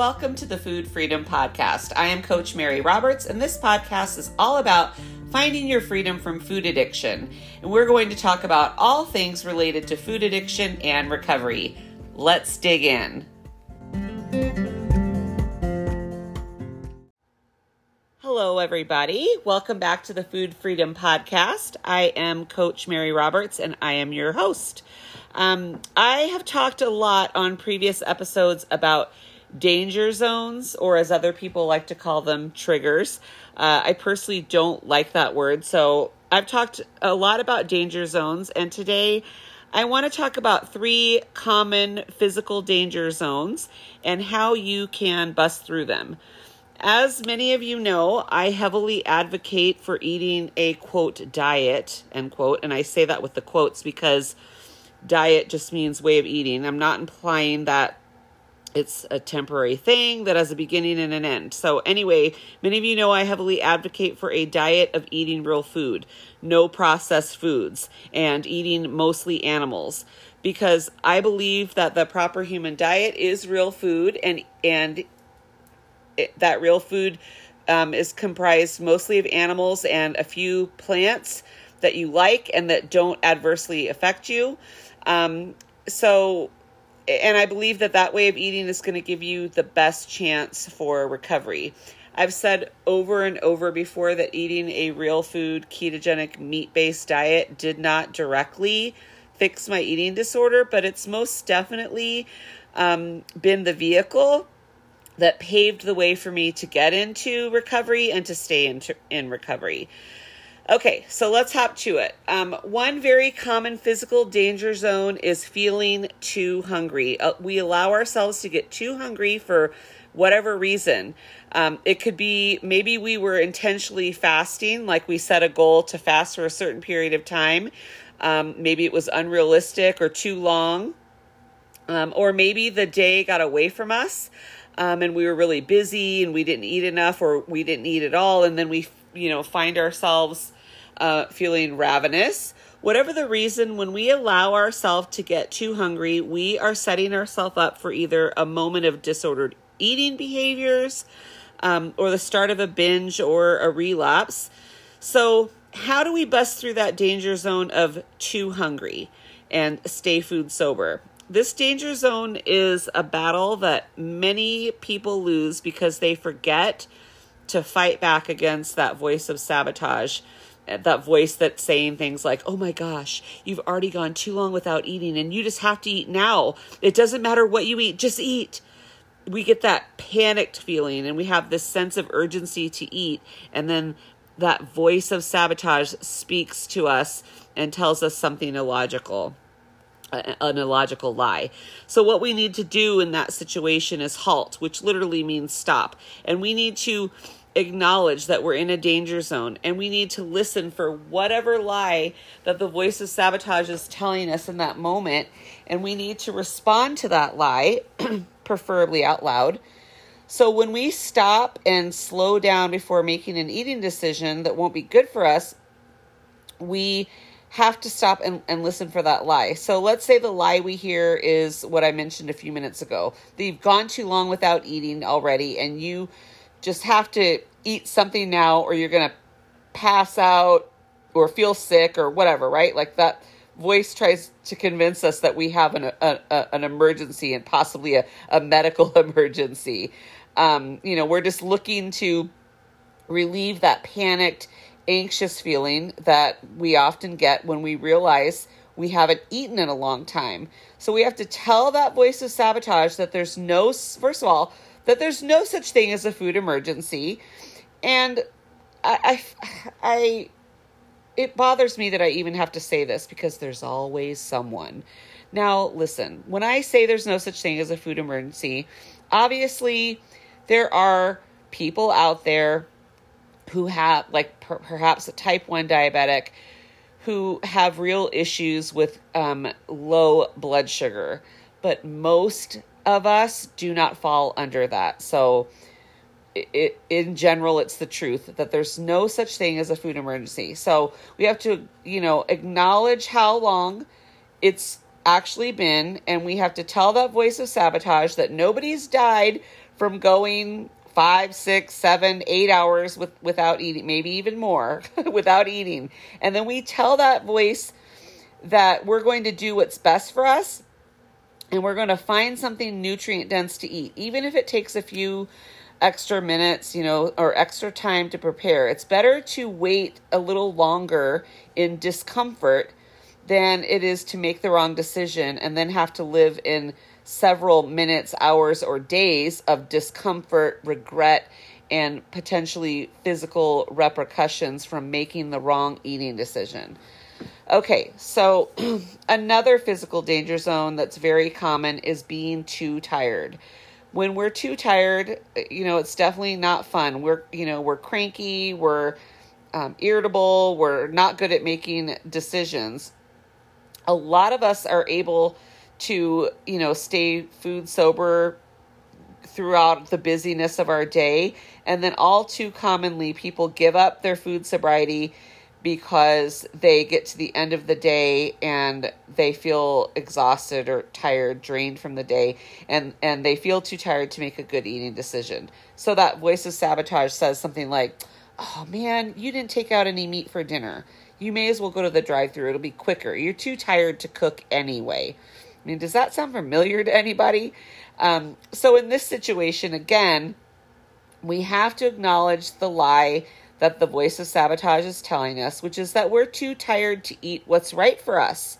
Welcome to the Food Freedom Podcast. I am Coach Mary Roberts, and this podcast is all about finding your freedom from food addiction. And we're going to talk about all things related to food addiction and recovery. Let's dig in. Hello, everybody. Welcome back to the Food Freedom Podcast. I am Coach Mary Roberts, and I am your host. Um, I have talked a lot on previous episodes about danger zones, or as other people like to call them, triggers. Uh, I personally don't like that word, so I've talked a lot about danger zones, and today I want to talk about three common physical danger zones and how you can bust through them. As many of you know, I heavily advocate for eating a quote diet, end quote, and I say that with the quotes because diet just means way of eating. I'm not implying that it's a temporary thing that has a beginning and an end. So, anyway, many of you know I heavily advocate for a diet of eating real food, no processed foods, and eating mostly animals because I believe that the proper human diet is real food and and it, that real food um, is comprised mostly of animals and a few plants that you like and that don't adversely affect you. Um, so, and I believe that that way of eating is going to give you the best chance for recovery. I've said over and over before that eating a real food ketogenic meat based diet did not directly fix my eating disorder, but it's most definitely um, been the vehicle that paved the way for me to get into recovery and to stay in, in recovery. Okay, so let's hop to it. Um, one very common physical danger zone is feeling too hungry. Uh, we allow ourselves to get too hungry for whatever reason. Um, it could be maybe we were intentionally fasting, like we set a goal to fast for a certain period of time. Um, maybe it was unrealistic or too long. Um, or maybe the day got away from us um, and we were really busy and we didn't eat enough or we didn't eat at all. And then we, you know, find ourselves uh, feeling ravenous. Whatever the reason, when we allow ourselves to get too hungry, we are setting ourselves up for either a moment of disordered eating behaviors um, or the start of a binge or a relapse. So, how do we bust through that danger zone of too hungry and stay food sober? This danger zone is a battle that many people lose because they forget to fight back against that voice of sabotage that voice that's saying things like, oh my gosh, you've already gone too long without eating and you just have to eat now. It doesn't matter what you eat, just eat. We get that panicked feeling and we have this sense of urgency to eat. And then that voice of sabotage speaks to us and tells us something illogical an illogical lie. So, what we need to do in that situation is halt, which literally means stop. And we need to acknowledge that we're in a danger zone and we need to listen for whatever lie that the voice of sabotage is telling us in that moment and we need to respond to that lie preferably out loud so when we stop and slow down before making an eating decision that won't be good for us we have to stop and, and listen for that lie. So let's say the lie we hear is what I mentioned a few minutes ago. That you've gone too long without eating already and you just have to eat something now or you're going to pass out or feel sick or whatever, right? Like that voice tries to convince us that we have an, a, a, an emergency and possibly a, a medical emergency. Um, you know, we're just looking to relieve that panicked, anxious feeling that we often get when we realize we haven't eaten in a long time. So we have to tell that voice of sabotage that there's no, first of all, that there's no such thing as a food emergency. And I, I, I, it bothers me that I even have to say this because there's always someone. Now, listen, when I say there's no such thing as a food emergency, obviously there are people out there who have, like per- perhaps a type 1 diabetic, who have real issues with um, low blood sugar. But most of us do not fall under that. So, it, in general, it's the truth that there's no such thing as a food emergency. So we have to, you know, acknowledge how long it's actually been, and we have to tell that voice of sabotage that nobody's died from going five, six, seven, eight hours with, without eating, maybe even more without eating. And then we tell that voice that we're going to do what's best for us and we're going to find something nutrient dense to eat, even if it takes a few extra minutes, you know, or extra time to prepare. It's better to wait a little longer in discomfort than it is to make the wrong decision and then have to live in several minutes, hours, or days of discomfort, regret, and potentially physical repercussions from making the wrong eating decision. Okay, so another physical danger zone that's very common is being too tired. When we're too tired, you know, it's definitely not fun. We're, you know, we're cranky, we're um, irritable, we're not good at making decisions. A lot of us are able to, you know, stay food sober throughout the busyness of our day. And then all too commonly, people give up their food sobriety because they get to the end of the day and they feel exhausted or tired, drained from the day, and, and they feel too tired to make a good eating decision. So that voice of sabotage says something like, Oh man, you didn't take out any meat for dinner. You may as well go to the drive through. It'll be quicker. You're too tired to cook anyway. I mean, does that sound familiar to anybody? Um, so, in this situation, again, we have to acknowledge the lie that the voice of sabotage is telling us, which is that we're too tired to eat what's right for us.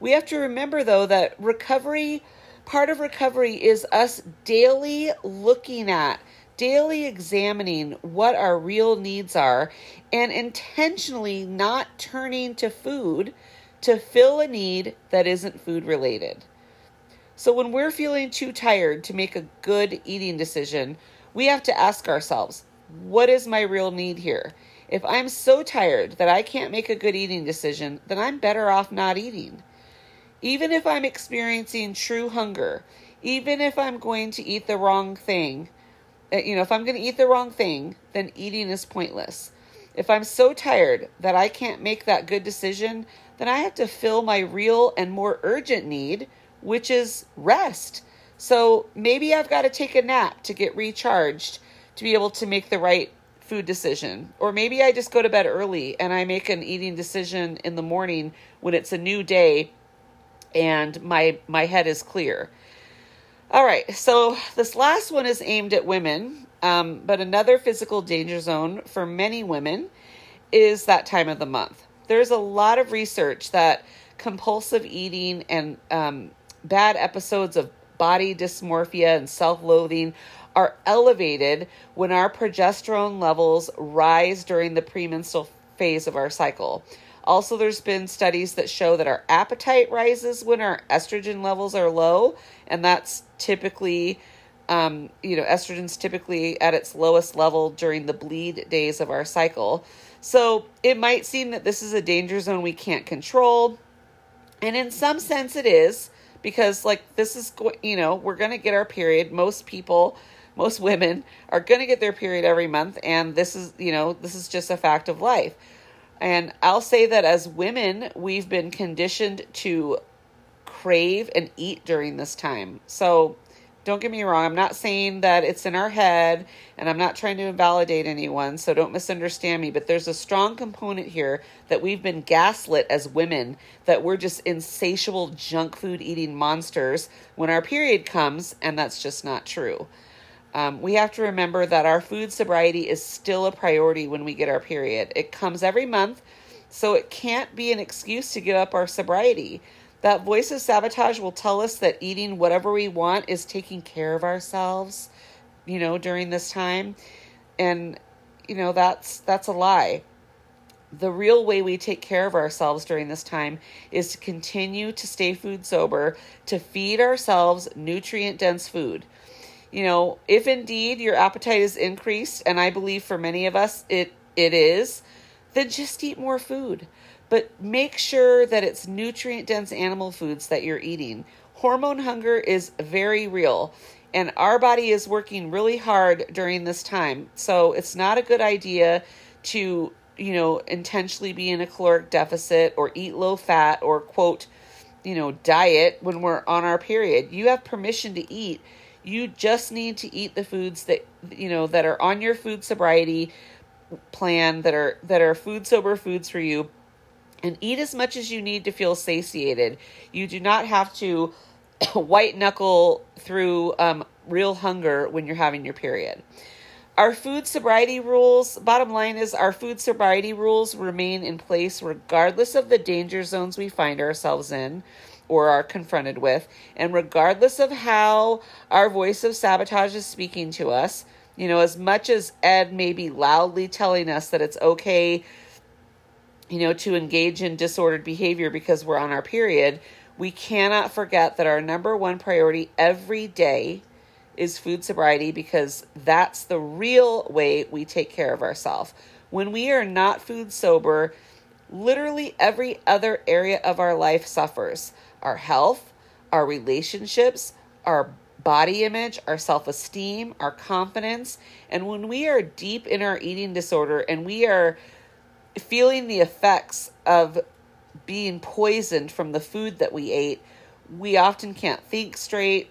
We have to remember, though, that recovery, part of recovery is us daily looking at, daily examining what our real needs are, and intentionally not turning to food to fill a need that isn't food related. So when we're feeling too tired to make a good eating decision, we have to ask ourselves, what is my real need here? If I'm so tired that I can't make a good eating decision, then I'm better off not eating. Even if I'm experiencing true hunger, even if I'm going to eat the wrong thing, eh, you know, if I'm going to eat the wrong thing, then eating is pointless. If I'm so tired that I can't make that good decision, then I have to fill my real and more urgent need, which is rest. So maybe I've got to take a nap to get recharged to be able to make the right food decision. Or maybe I just go to bed early and I make an eating decision in the morning when it's a new day and my my head is clear. All right, so this last one is aimed at women, um, but another physical danger zone for many women is that time of the month there's a lot of research that compulsive eating and um, bad episodes of body dysmorphia and self loathing are elevated when our progesterone levels rise during the premenstrual phase of our cycle. Also, there's been studies that show that our appetite rises when our estrogen levels are low, and that's typically, um, you know, estrogen's typically at its lowest level during the bleed days of our cycle. So it might seem that this is a danger zone we can't control. And in some sense, it is because, like, this is, you know, we're going to get our period. Most people, most women are going to get their period every month. And this is, you know, this is just a fact of life. And I'll say that as women, we've been conditioned to crave and eat during this time. So don't get me wrong, I'm not saying that it's in our head and I'm not trying to invalidate anyone, so don't misunderstand me, but there's a strong component here that we've been gaslit as women that we're just insatiable junk food eating monsters when our period comes, and that's just not true. Um, we have to remember that our food sobriety is still a priority when we get our period. It comes every month, so it can't be an excuse to give up our sobriety. That voice of sabotage will tell us that eating whatever we want is taking care of ourselves, you know, during this time. And you know, that's that's a lie. The real way we take care of ourselves during this time is to continue to stay food sober, to feed ourselves nutrient dense food. You know, if indeed your appetite is increased, and I believe for many of us it it is, then just eat more food but make sure that it's nutrient dense animal foods that you're eating. Hormone hunger is very real, and our body is working really hard during this time. So it's not a good idea to, you know, intentionally be in a caloric deficit or eat low fat or quote, you know, diet when we're on our period. You have permission to eat. You just need to eat the foods that you know that are on your food sobriety plan that are that are food sober foods for you and eat as much as you need to feel satiated. You do not have to white knuckle through um, real hunger when you're having your period. Our food sobriety rules, bottom line is, our food sobriety rules remain in place regardless of the danger zones we find ourselves in or are confronted with, and regardless of how our voice of sabotage is speaking to us. You know, as much as Ed may be loudly telling us that it's okay, you know, to engage in disordered behavior because we're on our period, we cannot forget that our number one priority every day is food sobriety because that's the real way we take care of ourselves. When we are not food sober, literally every other area of our life suffers our health, our relationships, our body image, our self esteem, our confidence. And when we are deep in our eating disorder and we are feeling the effects of being poisoned from the food that we ate, we often can't think straight.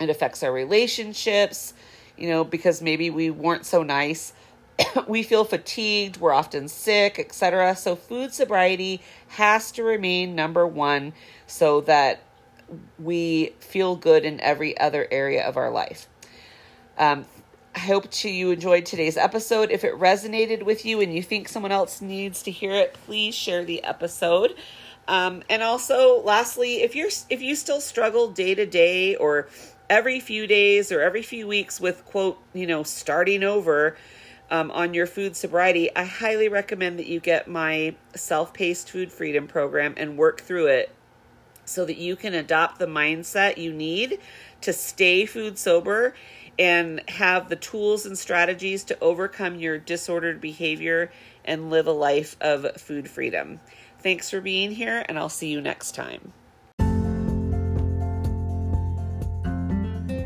It affects our relationships, you know, because maybe we weren't so nice. we feel fatigued, we're often sick, etc. So food sobriety has to remain number 1 so that we feel good in every other area of our life. Um, I hope to you enjoyed today's episode. If it resonated with you and you think someone else needs to hear it, please share the episode. Um, and also, lastly, if you're if you still struggle day to day or every few days or every few weeks with quote you know starting over um, on your food sobriety, I highly recommend that you get my self-paced food freedom program and work through it so that you can adopt the mindset you need to stay food sober and have the tools and strategies to overcome your disordered behavior and live a life of food freedom. Thanks for being here, and I'll see you next time.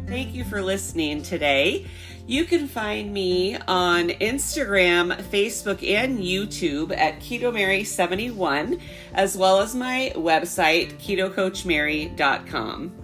Thank you for listening today. You can find me on Instagram, Facebook, and YouTube at Keto Mary 71 as well as my website, ketocoachmary.com.